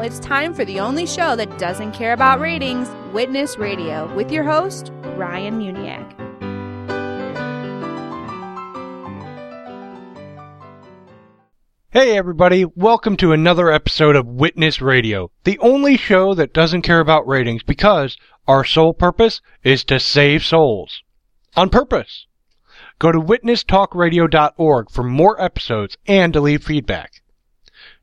it's time for the only show that doesn't care about ratings Witness Radio with your host, Ryan Muniak. Hey everybody, welcome to another episode of Witness Radio, the only show that doesn't care about ratings because our sole purpose is to save souls. On purpose. Go to witnesstalkradio.org for more episodes and to leave feedback.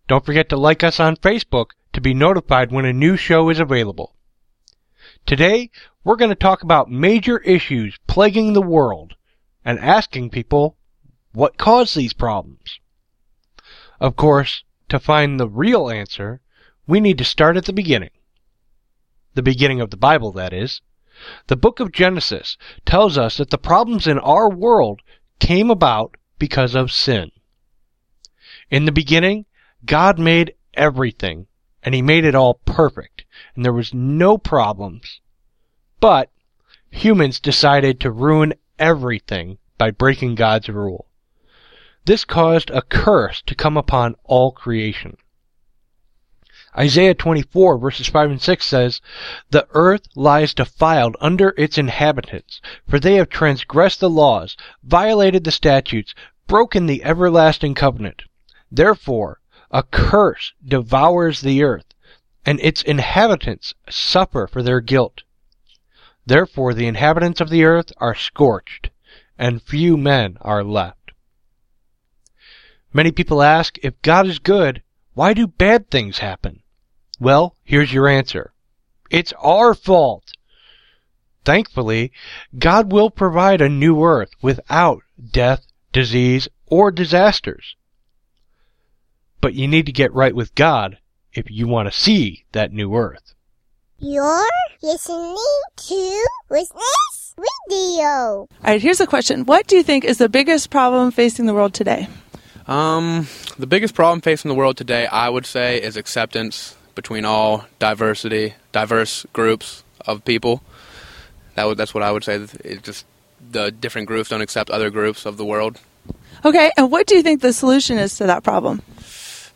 Don't forget to like us on Facebook to be notified when a new show is available. Today, we're going to talk about major issues plaguing the world and asking people what caused these problems. Of course, to find the real answer, we need to start at the beginning. The beginning of the Bible, that is. The book of Genesis tells us that the problems in our world came about because of sin. In the beginning, God made everything, and He made it all perfect, and there was no problems. But humans decided to ruin everything by breaking God's rule. This caused a curse to come upon all creation. Isaiah 24 verses 5 and 6 says, The earth lies defiled under its inhabitants, for they have transgressed the laws, violated the statutes, broken the everlasting covenant. Therefore, a curse devours the earth, and its inhabitants suffer for their guilt. Therefore the inhabitants of the earth are scorched, and few men are left. Many people ask, if God is good, why do bad things happen? Well, here's your answer. It's our fault. Thankfully, God will provide a new earth without death, disease, or disasters. But you need to get right with God if you want to see that new earth. You're listening to Witness Radio. All right, here's a question. What do you think is the biggest problem facing the world today? Um, the biggest problem facing the world today, I would say, is acceptance between all diversity, diverse groups of people. That would, that's what I would say. It just the different groups don't accept other groups of the world. Okay, and what do you think the solution is to that problem?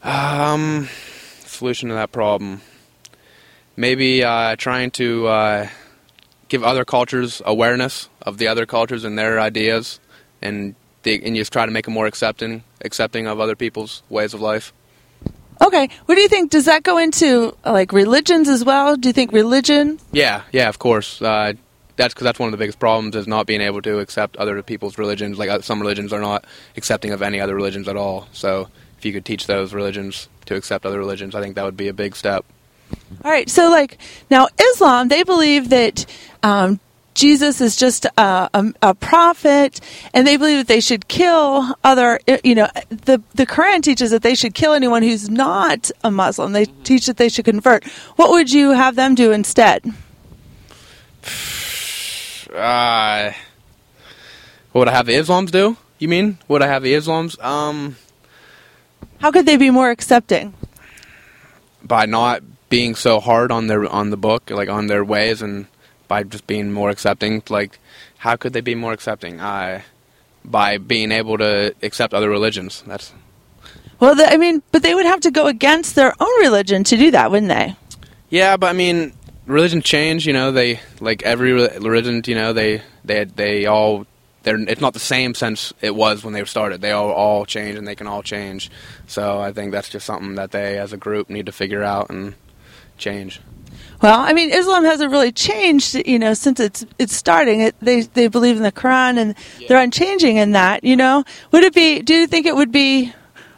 Um, solution to that problem, maybe uh, trying to uh, give other cultures awareness of the other cultures and their ideas, and the, and just try to make them more accepting, accepting of other people's ways of life. Okay, what do you think? Does that go into like religions as well? Do you think religion? Yeah, yeah, of course. Uh, that's because that's one of the biggest problems is not being able to accept other people's religions. Like uh, some religions are not accepting of any other religions at all. So if you could teach those religions to accept other religions, I think that would be a big step. All right, so like now Islam, they believe that um, Jesus is just a, a, a, prophet, and they believe that they should kill other. You know, the the Quran teaches that they should kill anyone who's not a Muslim. They teach that they should convert. What would you have them do instead? Uh, what would I have the Islams do? You mean? What would I have the Islams? Um, how could they be more accepting? By not being so hard on their on the book, like on their ways, and by just being more accepting. Like, how could they be more accepting? Uh, by being able to accept other religions. That's well, the, I mean, but they would have to go against their own religion to do that, wouldn't they? Yeah, but I mean, religion change. You know, they like every religion. You know, they they they all they're it's not the same since it was when they started. They all all change and they can all change. So I think that's just something that they as a group need to figure out and change. Well, I mean, Islam hasn't really changed, you know, since it's it's starting. It, they they believe in the Quran and yeah. they're unchanging in that. You know, would it be? Do you think it would be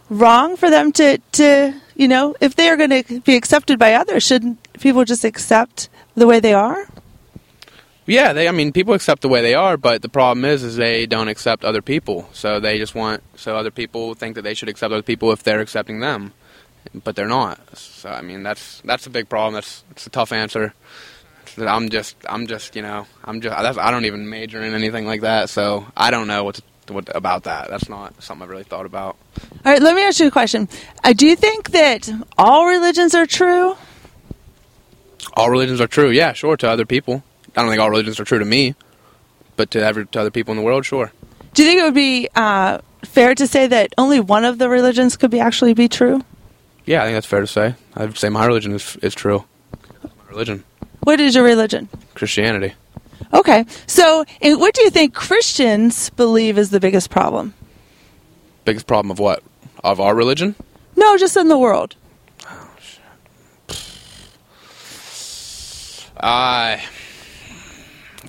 wrong for them to to you know, if they are going to be accepted by others, shouldn't people just accept the way they are? Yeah, they. I mean, people accept the way they are, but the problem is, is they don't accept other people. So they just want so other people think that they should accept other people if they're accepting them but they're not. So I mean, that's that's a big problem. That's it's a tough answer. I'm just I'm just you know I'm just I don't even major in anything like that, so I don't know what, what about that. That's not something I've really thought about. All right, let me ask you a question. Uh, do you think that all religions are true? All religions are true. Yeah, sure. To other people, I don't think all religions are true to me, but to every to other people in the world, sure. Do you think it would be uh, fair to say that only one of the religions could be actually be true? Yeah, I think that's fair to say. I'd say my religion is is true. My religion, What is your religion? Christianity. Okay. So, what do you think Christians believe is the biggest problem? Biggest problem of what? Of our religion? No, just in the world. I.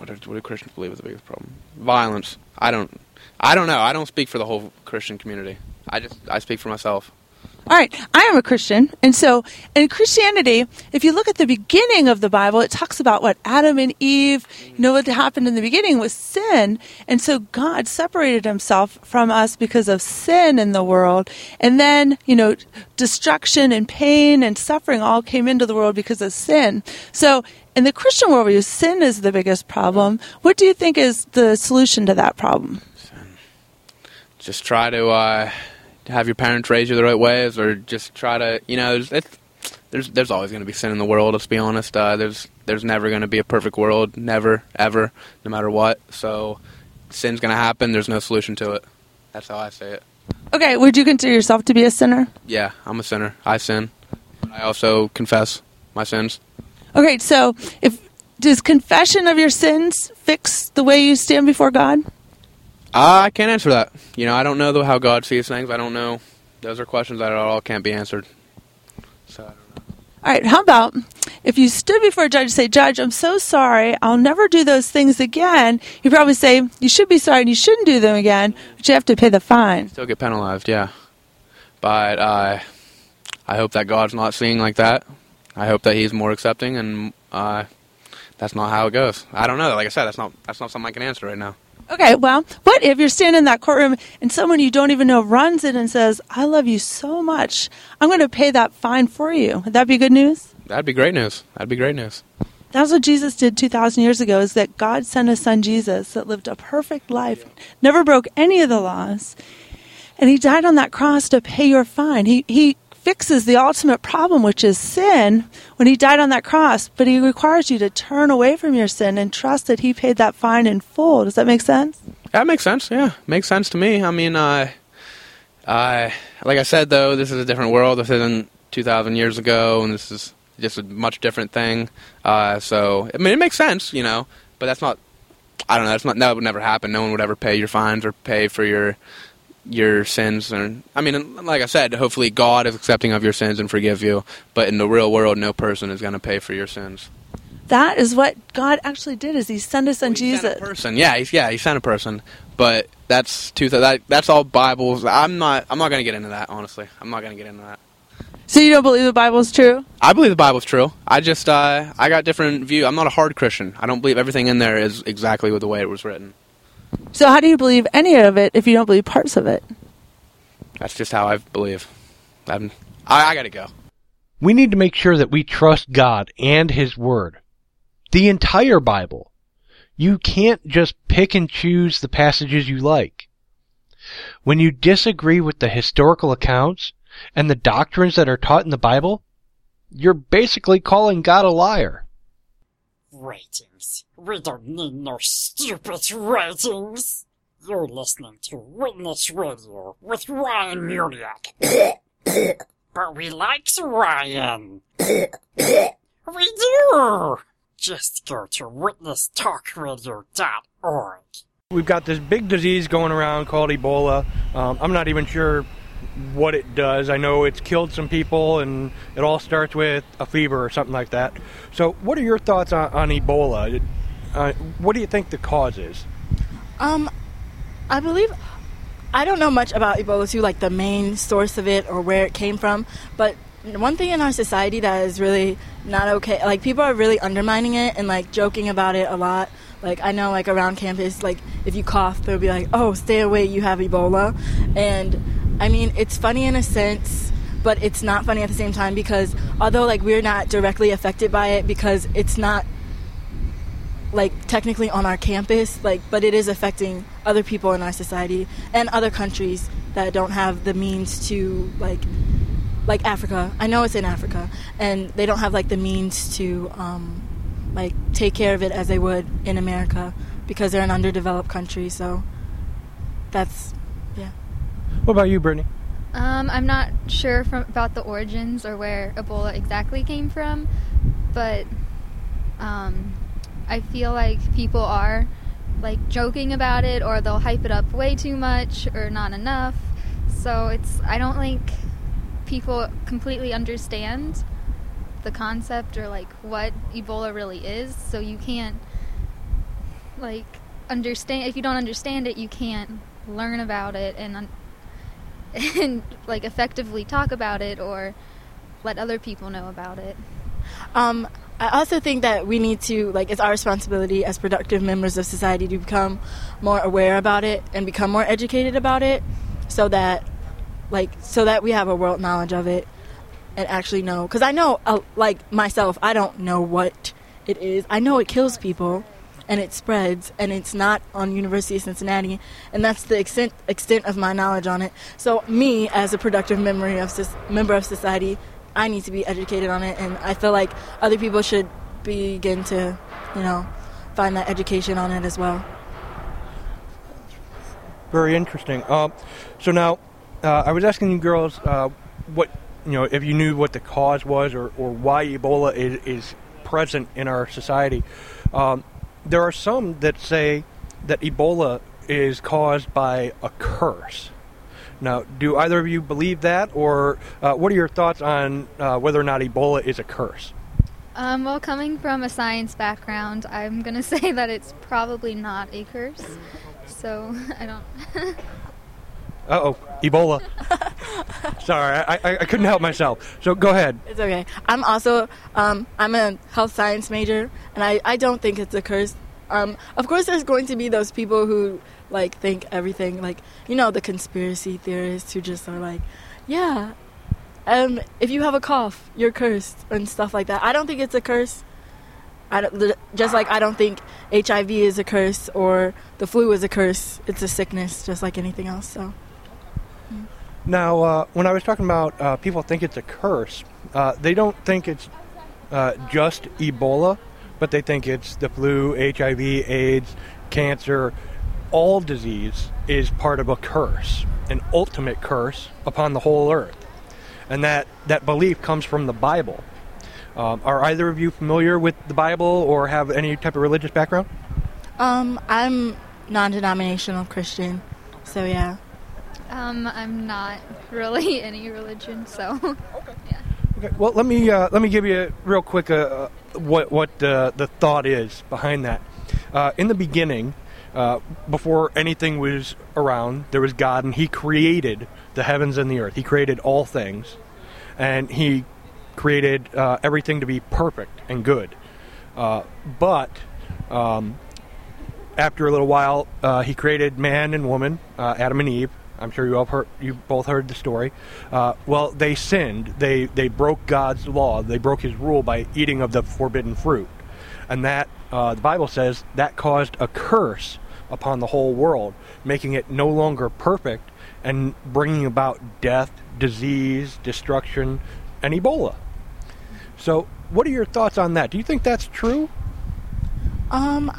what do, what do Christians believe is the biggest problem? Violence. I don't. I don't know. I don't speak for the whole Christian community. I just I speak for myself. All right, I am a Christian, and so in Christianity, if you look at the beginning of the Bible, it talks about what Adam and Eve, you know, what happened in the beginning was sin, and so God separated Himself from us because of sin in the world, and then you know, destruction and pain and suffering all came into the world because of sin. So in the Christian worldview, sin is the biggest problem. What do you think is the solution to that problem? Just try to uh, have your parents raise you the right ways, or just try to you know. There's it's, there's, there's always going to be sin in the world. Let's be honest. Uh, there's there's never going to be a perfect world. Never ever, no matter what. So sin's going to happen. There's no solution to it. That's how I say it. Okay, would you consider yourself to be a sinner? Yeah, I'm a sinner. I sin. I also confess my sins. Okay, so if does confession of your sins fix the way you stand before God? Uh, I can't answer that. You know, I don't know how God sees things. I don't know. Those are questions that all can't be answered. So I don't know. All right, how about if you stood before a judge and say, Judge, I'm so sorry, I'll never do those things again. You probably say, You should be sorry and you shouldn't do them again, but you have to pay the fine. Still get penalized, yeah. But uh, I hope that God's not seeing like that. I hope that He's more accepting, and uh, that's not how it goes. I don't know. Like I said, that's not that's not something I can answer right now. Okay, well, what if you're standing in that courtroom and someone you don't even know runs in and says, I love you so much, I'm going to pay that fine for you? Would that be good news? That'd be great news. That'd be great news. That's what Jesus did 2,000 years ago, is that God sent his son Jesus that lived a perfect life, never broke any of the laws, and he died on that cross to pay your fine. He, he fixes the ultimate problem, which is sin, when he died on that cross, but he requires you to turn away from your sin and trust that he paid that fine in full. Does that make sense? That makes sense. Yeah, makes sense to me. I mean, uh, I like I said though, this is a different world. This isn't 2,000 years ago, and this is just a much different thing. Uh, so I mean, it makes sense, you know. But that's not. I don't know. That's not. That would never happen. No one would ever pay your fines or pay for your your sins. And I mean, like I said, hopefully God is accepting of your sins and forgive you. But in the real world, no person is going to pay for your sins. That is what God actually did. Is He sent Son He sent Jesus? a person. Yeah, he's, yeah, he sent a person. But that's two. That, that's all Bibles. I'm not. I'm not going to get into that. Honestly, I'm not going to get into that. So you don't believe the Bible is true? I believe the Bible's true. I just uh, I got different view. I'm not a hard Christian. I don't believe everything in there is exactly the way it was written. So how do you believe any of it if you don't believe parts of it? That's just how I believe. I'm, I, I got to go. We need to make sure that we trust God and His Word. The entire Bible. You can't just pick and choose the passages you like. When you disagree with the historical accounts and the doctrines that are taught in the Bible, you're basically calling God a liar. Ratings. We don't need no stupid ratings. You're listening to Witness Radio with Ryan Muniak. but we like Ryan. we do. Just go to witnesstalkradio.org. We've got this big disease going around called Ebola. Um, I'm not even sure what it does. I know it's killed some people, and it all starts with a fever or something like that. So, what are your thoughts on, on Ebola? Uh, what do you think the cause is? Um, I believe I don't know much about Ebola too, like the main source of it or where it came from. But one thing in our society that is really not okay, like people are really undermining it and like joking about it a lot. Like I know, like around campus, like if you cough, they'll be like, "Oh, stay away, you have Ebola," and I mean, it's funny in a sense. But it's not funny at the same time because although like we're not directly affected by it because it's not like technically on our campus like but it is affecting other people in our society and other countries that don't have the means to like like Africa. I know it's in Africa and they don't have like the means to um like take care of it as they would in America because they're an underdeveloped country. So that's. What about you, Brittany? Um, I'm not sure from, about the origins or where Ebola exactly came from, but um, I feel like people are like joking about it or they'll hype it up way too much or not enough. So it's I don't think people completely understand the concept or like what Ebola really is. So you can't like understand if you don't understand it, you can't learn about it and and like effectively talk about it or let other people know about it. Um, I also think that we need to, like, it's our responsibility as productive members of society to become more aware about it and become more educated about it so that, like, so that we have a world knowledge of it and actually know. Because I know, uh, like, myself, I don't know what it is. I know it kills people and it spreads and it's not on University of Cincinnati and that's the extent extent of my knowledge on it. So me as a productive memory of member of society I need to be educated on it, and I feel like other people should begin to, you know, find that education on it as well. Very interesting. Uh, so now, uh, I was asking you girls uh, what you know if you knew what the cause was or, or why Ebola is, is present in our society. Um, there are some that say that Ebola is caused by a curse. Now, do either of you believe that, or uh, what are your thoughts on uh, whether or not Ebola is a curse? Um, well, coming from a science background, I'm going to say that it's probably not a curse. So, I don't. uh oh, Ebola. Sorry, I, I, I, couldn't help myself. So go ahead. It's okay. I'm also um, I'm a health science major, and I, I don't think it's a curse. Um, of course, there's going to be those people who like think everything like you know the conspiracy theorists who just are like, yeah, um, if you have a cough, you're cursed and stuff like that. I don't think it's a curse. I don't, just like I don't think HIV is a curse or the flu is a curse. It's a sickness, just like anything else. So. Now, uh, when I was talking about uh, people think it's a curse, uh, they don't think it's uh, just Ebola, but they think it's the flu, HIV, AIDS, cancer, all disease is part of a curse, an ultimate curse upon the whole earth. And that, that belief comes from the Bible. Um, are either of you familiar with the Bible or have any type of religious background? Um, I'm non-denominational Christian, so yeah. Um, I'm not really any religion, so okay. yeah. Okay. Well, let me uh, let me give you real quick uh, uh what what the the thought is behind that. Uh, in the beginning, uh, before anything was around, there was God, and He created the heavens and the earth. He created all things, and He created uh, everything to be perfect and good. Uh, but um, after a little while, uh, He created man and woman, uh, Adam and Eve. I'm sure you all heard, you both heard the story. well, they sinned. They they broke God's law. They broke His rule by eating of the forbidden fruit, and that the Bible says that caused a curse upon the whole world, making it no longer perfect and bringing about death, disease, destruction, and Ebola. So, what are your thoughts on that? Do you think that's true? Um,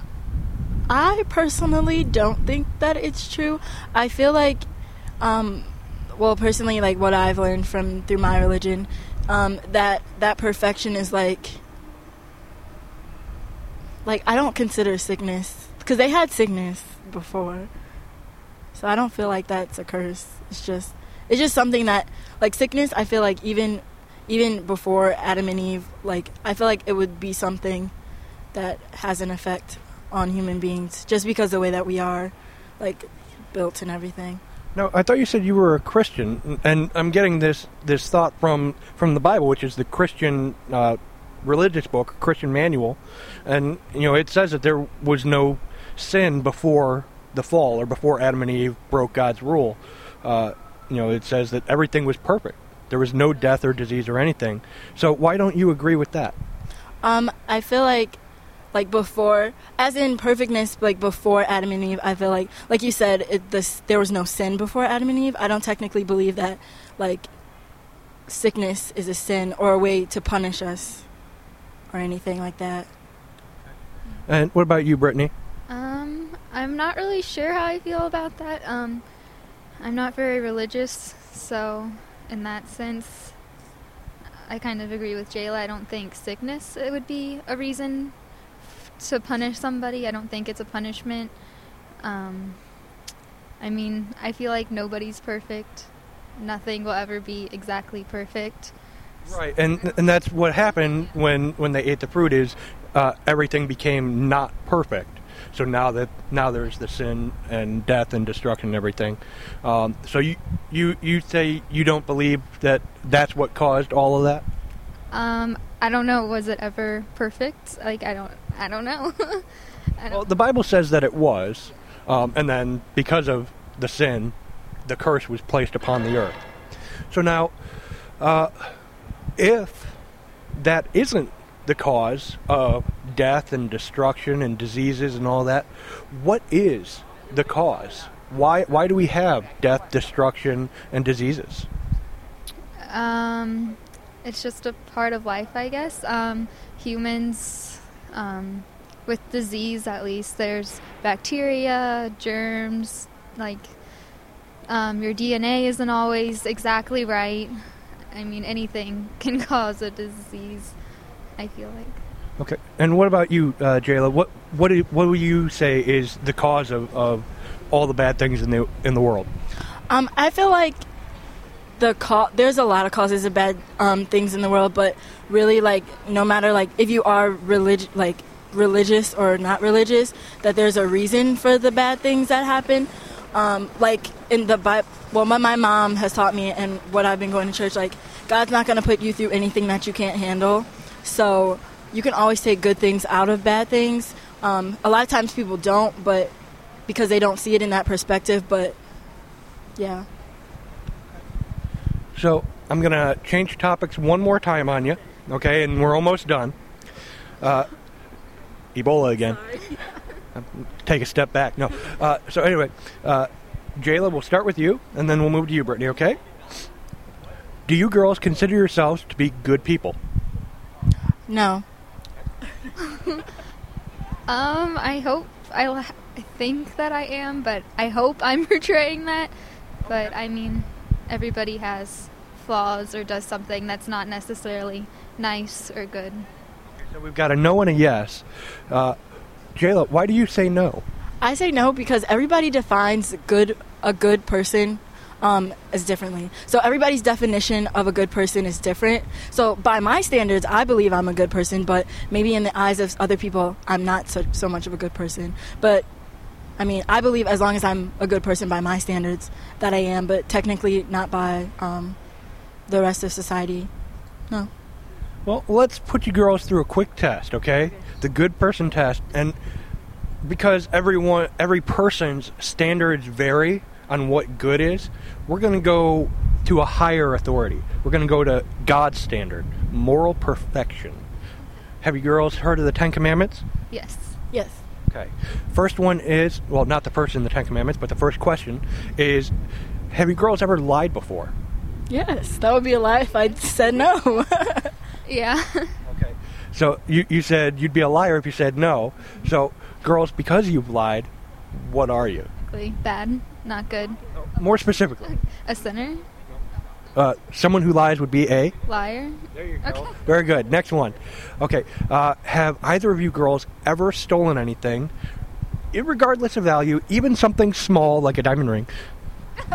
I personally don't think that it's true. I feel like, um, well, personally, like what I've learned from through my religion, um, that that perfection is like, like I don't consider sickness because they had sickness before. So I don't feel like that's a curse. It's just it's just something that like sickness. I feel like even even before Adam and Eve, like I feel like it would be something that has an effect on human beings just because the way that we are like built and everything. No, I thought you said you were a Christian, and I'm getting this this thought from from the Bible, which is the Christian uh, religious book, Christian manual, and you know it says that there was no sin before the fall or before Adam and Eve broke God's rule. Uh, you know, it says that everything was perfect. There was no death or disease or anything. So why don't you agree with that? Um, I feel like like before as in perfectness like before adam and eve i feel like like you said it, this, there was no sin before adam and eve i don't technically believe that like sickness is a sin or a way to punish us or anything like that and what about you brittany um, I'm not really sure how I feel about that. Um, I'm not very religious, so in that sense, I kind of agree with Jayla. I don't think sickness it would be a reason to punish somebody. I don't think it's a punishment. Um, I mean, I feel like nobody's perfect. Nothing will ever be exactly perfect. Right, and and that's what happened when when they ate the fruit is uh, everything became not perfect. So now that now there's the sin and death and destruction and everything. Um, so you you you say you don't believe that that's what caused all of that? Um, I don't know. Was it ever perfect? Like I don't. I don't know. I don't, Well, the Bible says that it was, um, and then because of the sin, the curse was placed upon the earth. So now, uh, if that isn't the cause of death and destruction and diseases and all that, what is the cause? Why why do we have death, destruction, and diseases? Um, it's just a part of life, I guess. Um, humans, um, with disease at least, there's bacteria, germs, like um, your DNA isn't always exactly right. I mean, anything can cause a disease, I feel like. Okay. And what about you, uh, Jayla? What what do, what would you say is the cause of, of all the bad things in the in the world? Um, I feel like the ca- there's a lot of causes of bad um, things in the world, but really, like no matter like if you are relig- like religious or not religious, that there's a reason for the bad things that happen. Um, like in the Bible, well, what my mom has taught me and what I've been going to church, like God's not going to put you through anything that you can't handle. So you can always take good things out of bad things. Um, a lot of times people don't, but because they don't see it in that perspective. But yeah. So I'm gonna change topics one more time on you, okay? And we're almost done. Uh, Ebola again. Take a step back. No. Uh, so anyway, uh, Jayla, we'll start with you, and then we'll move to you, Brittany. Okay? Do you girls consider yourselves to be good people? No. Um, I hope I think that I am, but I hope I'm portraying that. But I mean, everybody has flaws or does something that's not necessarily nice or good. So we've got a no and a yes. Uh, Jayla, why do you say no? I say no because everybody defines good a good person um, as differently. So everybody's definition of a good person is different. So by my standards, I believe I'm a good person, but maybe in the eyes of other people, I'm not so, so much of a good person. But I mean, I believe as long as I'm a good person by my standards, that I am, but technically not by um, the rest of society. No. Well, let's put you girls through a quick test, okay? The good person test, and because everyone, every person's standards vary on what good is, we're going to go to a higher authority. We're going to go to God's standard, moral perfection. Have you girls heard of the Ten Commandments? Yes. Yes. Okay. First one is well, not the first in the Ten Commandments, but the first question is: Have you girls ever lied before? Yes. That would be a lie if I said no. Yeah. Okay. So you, you said you'd be a liar if you said no. So, girls, because you've lied, what are you? Bad, not good. More specifically, A sinner, uh, someone who lies would be a. liar. There you go. Okay. Very good. Next one. Okay. Uh, have either of you girls ever stolen anything, regardless of value, even something small like a diamond ring?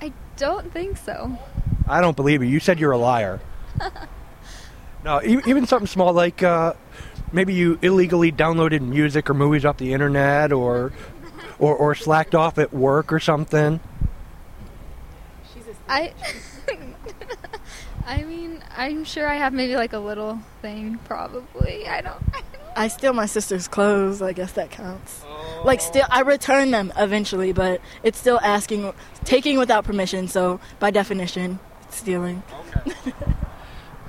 I don't think so. I don't believe you. You said you're a liar. no, e- even something small like uh, maybe you illegally downloaded music or movies off the internet, or or, or slacked off at work or something. I. I mean, I'm sure I have maybe like a little thing, probably. I don't. I steal my sister's clothes. I guess that counts. Like, oh. still, I return them eventually, but it's still asking, taking without permission. So, by definition, it's stealing.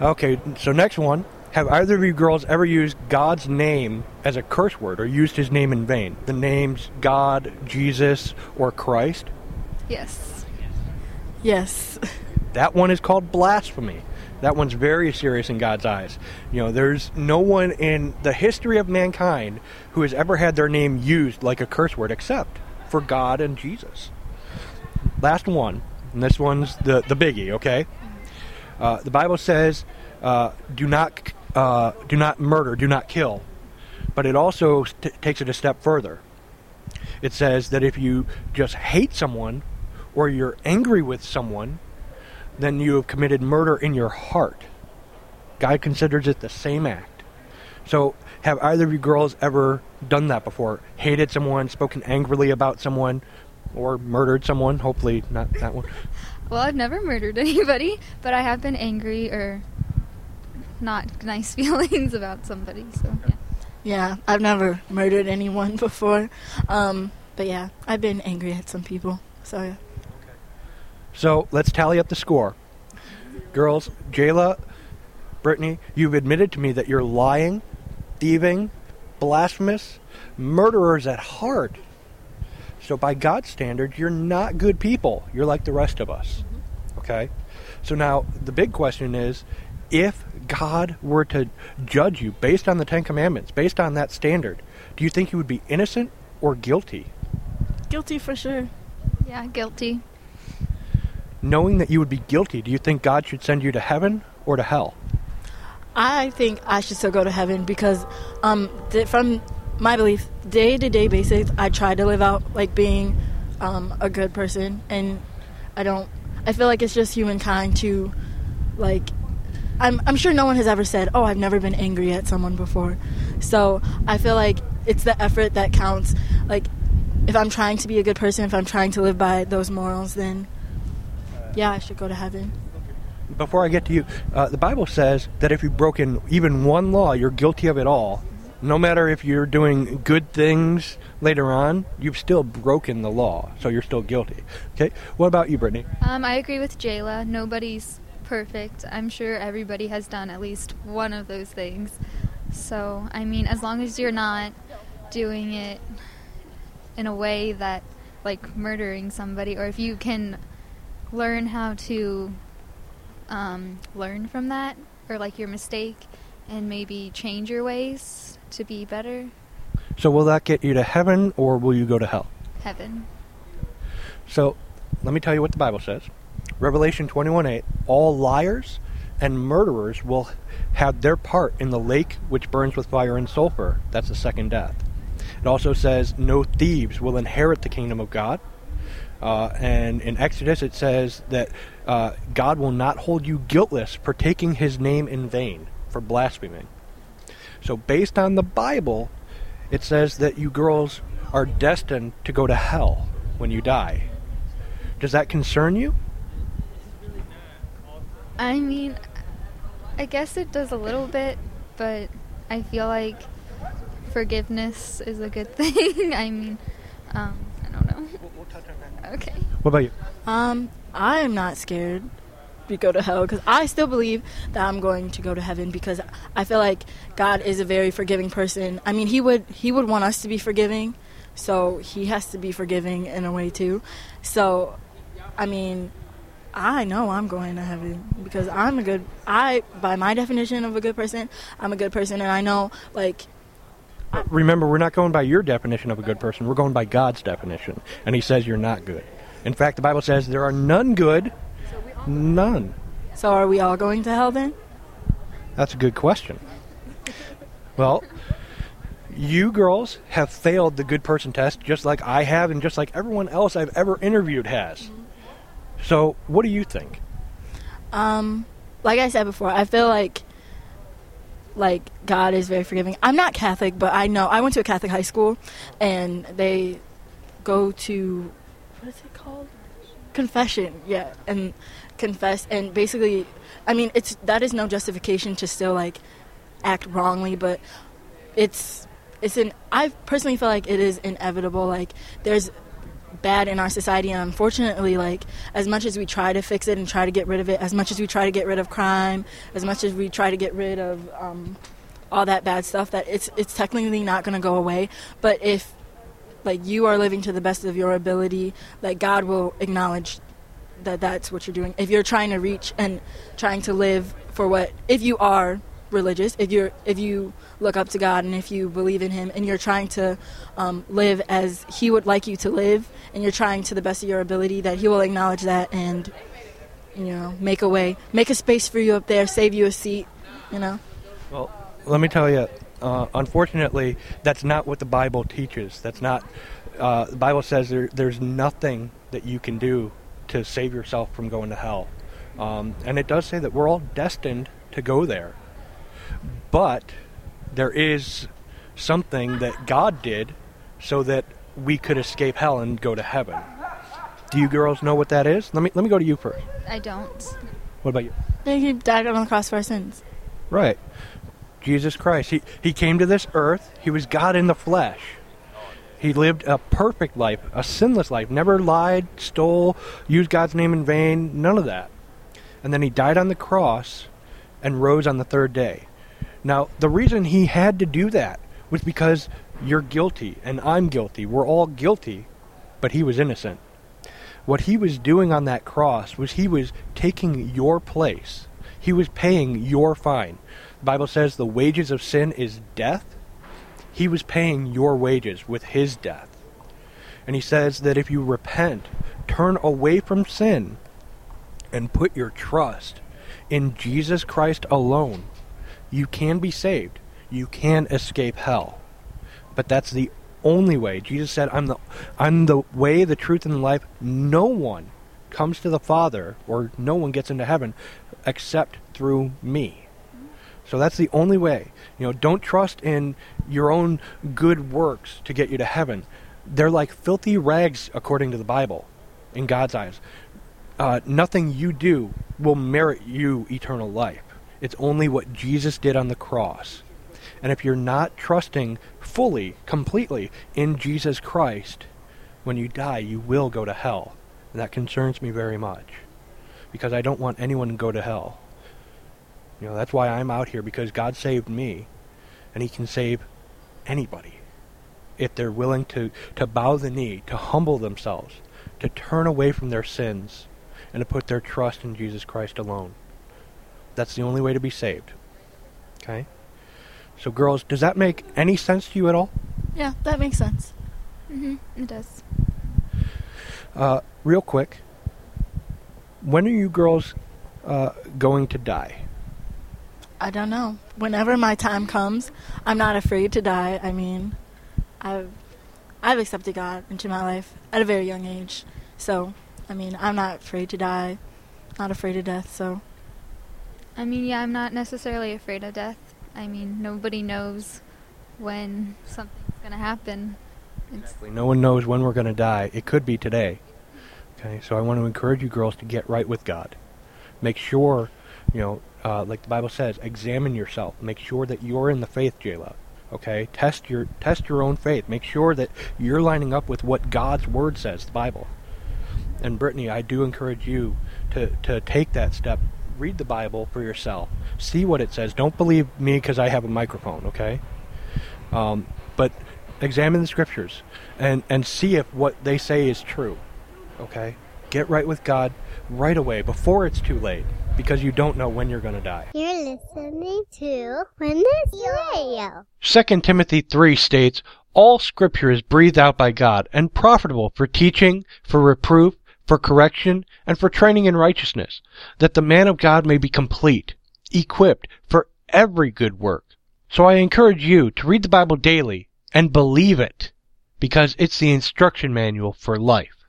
Okay, so next one. Have either of you girls ever used God's name as a curse word or used his name in vain? The names God, Jesus, or Christ? Yes. Yes. That one is called blasphemy. That one's very serious in God's eyes. You know, there's no one in the history of mankind who has ever had their name used like a curse word except for God and Jesus. last one, and this one's the the biggie. Okay. Uh, the Bible says, uh, "Do not uh, do not murder, do not kill," but it also t- takes it a step further. It says that if you just hate someone or you're angry with someone, then you have committed murder in your heart. God considers it the same act. So, have either of you girls ever done that before? Hated someone, spoken angrily about someone, or murdered someone? Hopefully, not that one. Well, I've never murdered anybody, but I have been angry or not nice feelings about somebody. So yeah. Yeah, I've never murdered anyone before. Um, but yeah, I've been angry at some people. So yeah. So let's tally up the score. Girls, Jayla, Brittany, you've admitted to me that you're lying, thieving, blasphemous, murderers at heart. So by God's standard, you're not good people. You're like the rest of us. Okay? So now the big question is if God were to judge you based on the Ten Commandments, based on that standard, do you think you would be innocent or guilty? Guilty for sure. Yeah, guilty. Knowing that you would be guilty, do you think God should send you to heaven or to hell? I think I should still go to heaven because, um, th- from my belief, day to day basis, I try to live out like being um, a good person, and I don't. I feel like it's just humankind to, like, I'm I'm sure no one has ever said, "Oh, I've never been angry at someone before," so I feel like it's the effort that counts. Like, if I'm trying to be a good person, if I'm trying to live by those morals, then yeah, I should go to heaven. Before I get to you, uh, the Bible says that if you've broken even one law, you're guilty of it all. No matter if you're doing good things later on, you've still broken the law, so you're still guilty. Okay. What about you, Brittany? Um, I agree with Jayla. Nobody's perfect. I'm sure everybody has done at least one of those things. So, I mean, as long as you're not doing it in a way that, like, murdering somebody, or if you can learn how to um, learn from that, or like your mistake, and maybe change your ways to be better, So will that get you to heaven or will you go to hell? heaven. So let me tell you what the Bible says. Revelation 21 8 all liars and murderers will have their part in the lake which burns with fire and sulfur. That's the second death. It also says no thieves will inherit the kingdom of God. Uh, and in Exodus it says that uh, God will not hold you guiltless for taking his name in vain, for blaspheming. So based on the Bible, it says that you girls are destined to go to hell when you die. Does that concern you? I mean, I guess it does a little bit, but I feel like forgiveness is a good thing. I mean, um, I don't know. Okay. What about you? Um, I am not scared to go to hell because I still believe that I'm going to go to heaven because I feel like God is a very forgiving person. I mean, he would he would want us to be forgiving, so he has to be forgiving in a way too. So, I mean, I know I'm going to heaven because I'm a good I by my definition of a good person, I'm a good person and I know like Remember, we're not going by your definition of a good person. We're going by God's definition. And He says you're not good. In fact, the Bible says there are none good, none. so are we all going to hell then? That's a good question. Well, you girls have failed the good person test just like I have and just like everyone else I've ever interviewed has. So, what do you think? Um, like I said before, I feel like like God is very forgiving. I'm not Catholic, but I know I went to a Catholic high school, and they go to what is it called? Confession, yeah, and confess, and basically, I mean, it's that is no justification to still like act wrongly, but it's it's an I personally feel like it is inevitable. Like there's bad in our society unfortunately like as much as we try to fix it and try to get rid of it as much as we try to get rid of crime as much as we try to get rid of um, all that bad stuff that it's it's technically not going to go away. But if like you are living to the best of your ability like god will acknowledge that that's what you're doing. If you're trying to reach and trying to live for what if you are religious, if you're if you look up to God and if you believe in Him and you're trying to um, live as He would like you to live, and you're trying to the best of your ability, that He will acknowledge that and you know make a way, make a space for you up there, save you a seat. You know. Well, let me tell you, uh, unfortunately, that's not what the Bible teaches. That's not. Uh, the Bible says there, there's nothing that you can do to save yourself from going to hell. Um, and it does say that we're all destined to go there. But there is something that God did so that we could escape hell and go to heaven. Do you girls know what that is? Let me let me go to you first. I don't. What about you? He died on the cross for our sins. Right. Jesus Christ. He he came to this earth. He was God in the flesh. He lived a perfect life, a sinless life, never lied, stole, used God's name in vain, none of that. And then he died on the cross and rose on the third day. Now, the reason he had to do that was because you're guilty and I'm guilty. We're all guilty, but he was innocent. What he was doing on that cross was he was taking your place. He was paying your fine. The Bible says the wages of sin is death. He was paying your wages with his death. And he says that if you repent, turn away from sin, and put your trust in Jesus Christ alone, you can be saved. You can escape hell. But that's the only way. Jesus said, I'm the I'm the way, the truth, and the life. No one comes to the Father or no one gets into heaven except through me. So that's the only way. You know, don't trust in your own good works to get you to heaven. They're like filthy rags according to the Bible in God's eyes. Uh, nothing you do will merit you eternal life. It's only what Jesus did on the cross. And if you're not trusting fully, completely in Jesus Christ, when you die, you will go to hell. And that concerns me very much. Because I don't want anyone to go to hell. You know, that's why I'm out here, because God saved me. And He can save anybody. If they're willing to, to bow the knee, to humble themselves, to turn away from their sins, and to put their trust in Jesus Christ alone. That's the only way to be saved. Okay? So, girls, does that make any sense to you at all? Yeah, that makes sense. hmm It does. Uh, real quick, when are you girls uh, going to die? I don't know. Whenever my time comes, I'm not afraid to die. I mean, I've I've accepted God into my life at a very young age. So, I mean, I'm not afraid to die. Not afraid of death, so I mean, yeah, I'm not necessarily afraid of death. I mean, nobody knows when something's gonna happen. It's, No one knows when we're going to die. It could be today. Okay, so I want to encourage you girls to get right with God. Make sure, you know, uh, like the Bible says, examine yourself. Make sure that you're in the faith, Jayla. Okay, test your test your own faith. Make sure that you're lining up with what God's Word says, the Bible. And Brittany, I do encourage you to to take that step. Read the Bible for yourself. See what it says. Don't believe me because I have a microphone. Okay, um, but examine the scriptures and and see if what they say is true. Okay, get right with God right away before it's too late because you don't know when you're going to die. You're listening to When Radio. 2 Timothy 3 states, All scripture is breathed out by God and profitable for teaching, for reproof, for correction, and for training in righteousness, that the man of God may be complete, equipped for every good work. So I encourage you to read the Bible daily and believe it, because it's the instruction manual for life.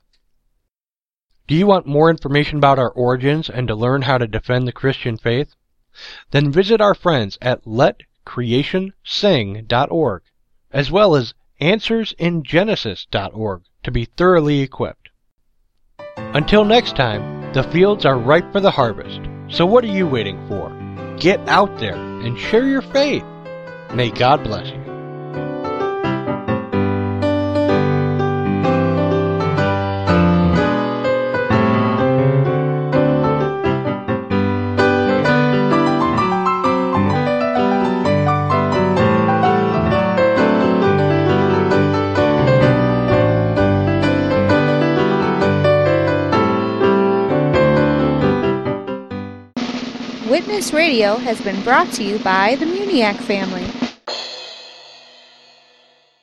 Do you want more information about our origins and to learn how to defend the Christian faith? Then visit our friends at letcreationsing.org, as well as answersingenesis.org to be thoroughly equipped. Until next time, the fields are ripe for the harvest. So what are you waiting for? Get out there and share your faith. May God bless you. Witness Radio has been brought to you by the Muniak family.